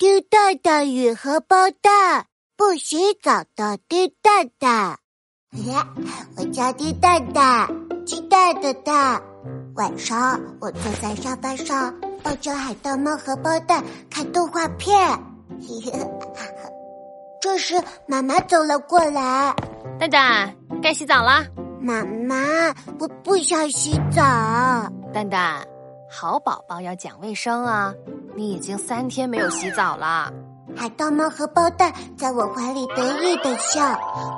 丁蛋蛋与荷包蛋，不洗澡的丁蛋蛋。我叫丁蛋蛋，鸡蛋的蛋。晚上我坐在沙发上，抱着海盗猫荷包蛋看动画片。这时妈妈走了过来，蛋蛋该洗澡啦。妈妈，我不想洗澡。蛋蛋，好宝宝要讲卫生啊！你已经三天没有洗澡了。海盗猫荷包蛋在我怀里得意的笑，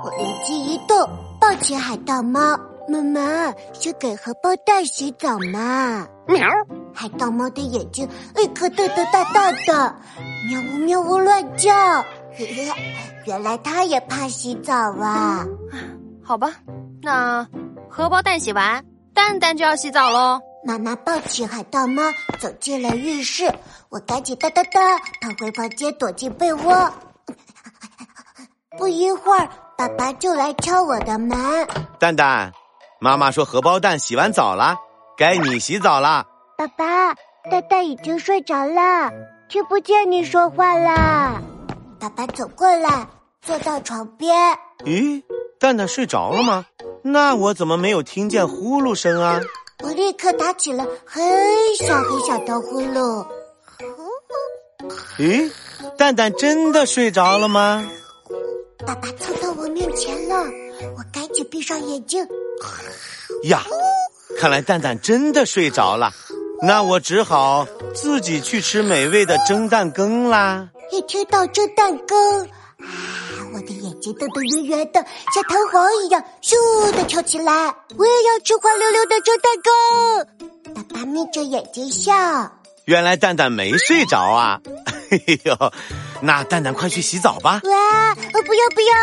我灵机一动，抱起海盗猫。妈妈，先给荷包蛋洗澡嘛。喵！海盗猫的眼睛立刻瞪得大大的，喵呜喵呜乱叫。原来它也怕洗澡啊！好吧。那荷包蛋洗完，蛋蛋就要洗澡喽。妈妈抱起海盗猫走进了浴室，我赶紧哒哒哒跑回房间躲进被窝。不一会儿，爸爸就来敲我的门。蛋蛋，妈妈说荷包蛋洗完澡了，该你洗澡了。爸爸，蛋蛋已经睡着了，听不见你说话啦。爸爸走过来，坐到床边。咦，蛋蛋睡着了吗？那我怎么没有听见呼噜声啊？我立刻打起了很小很小的呼噜。咦，蛋蛋真的睡着了吗？爸爸凑到我面前了，我赶紧闭上眼睛。呀，看来蛋蛋真的睡着了，那我只好自己去吃美味的蒸蛋羹啦。一听到蒸蛋羹。睛瞪得圆圆的，像弹簧一样，咻的跳起来。我也要吃滑溜溜的蒸蛋糕。爸爸眯着眼睛笑。原来蛋蛋没睡着啊！嘿 呦，那蛋蛋快去洗澡吧。哇！不要不要！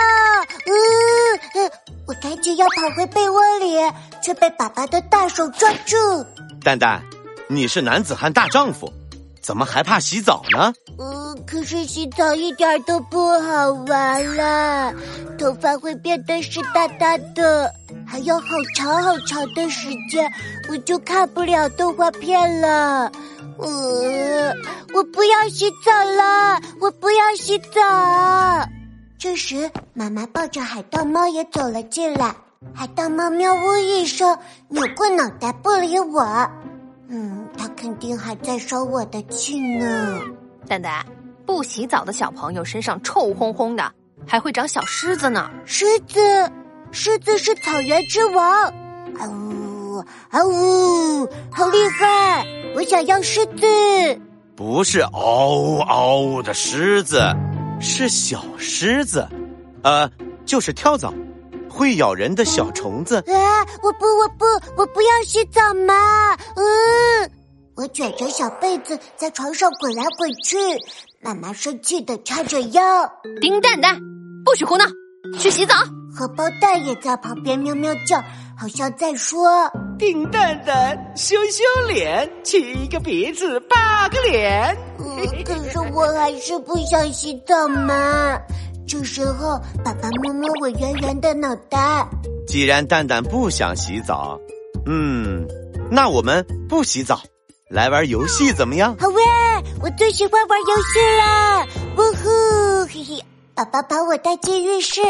嗯，我赶紧要跑回被窝里，却被爸爸的大手抓住。蛋蛋，你是男子汉大丈夫。怎么还怕洗澡呢？呃，可是洗澡一点都不好玩啦，头发会变得湿哒哒的，还有好长好长的时间，我就看不了动画片了。呃，我不要洗澡了，我不要洗澡。这时，妈妈抱着海盗猫也走了进来，海盗猫喵呜一声，扭过脑袋不理我。嗯，他肯定还在生我的气呢。蛋蛋，不洗澡的小朋友身上臭烘烘的，还会长小虱子呢。狮子，狮子是草原之王。啊呜啊呜，好厉害！我想要狮子。不是嗷呜嗷呜的狮子，是小狮子，呃，就是跳蚤。会咬人的小虫子啊！我不，我不，我不要洗澡嘛！嗯，我卷着小被子在床上滚来滚去。妈妈生气的叉着腰。丁蛋蛋，不许胡闹，去洗澡。荷包蛋也在旁边喵喵叫，好像在说：丁蛋蛋，羞羞脸，七个鼻子八个脸。可是我还是不想洗澡嘛。这时候，爸爸摸摸我圆圆的脑袋。既然蛋蛋不想洗澡，嗯，那我们不洗澡，来玩游戏怎么样？好喂，我最喜欢玩游戏了！呜呼，嘿嘿，爸爸把我带进浴室，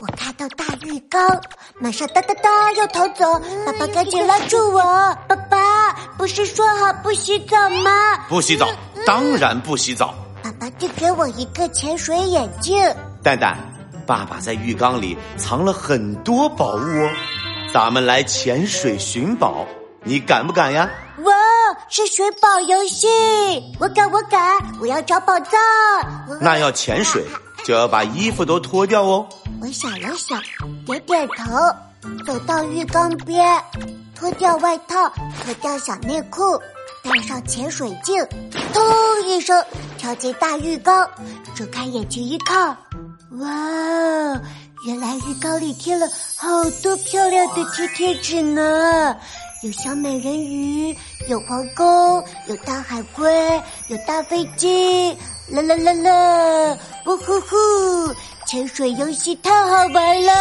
我看到大浴缸，马上哒哒哒要逃走，爸爸赶紧拉住我。爸爸，不是说好不洗澡吗？不洗澡，当然不洗澡。爸爸递给我一个潜水眼镜。蛋蛋，爸爸在浴缸里藏了很多宝物哦，咱们来潜水寻宝，你敢不敢呀？哇，是寻宝游戏，我敢，我敢，我要找宝藏。那要潜水就要把衣服都脱掉哦。我想了想，点点头，走到浴缸边，脱掉外套，脱掉小内裤，戴上潜水镜，咚一声跳进大浴缸，睁开眼睛一看。哇，原来浴缸里贴了好多漂亮的贴贴纸呢，有小美人鱼，有皇宫，有大海龟，有大飞机，啦啦啦啦，呜呼呼，潜水游戏太好玩了，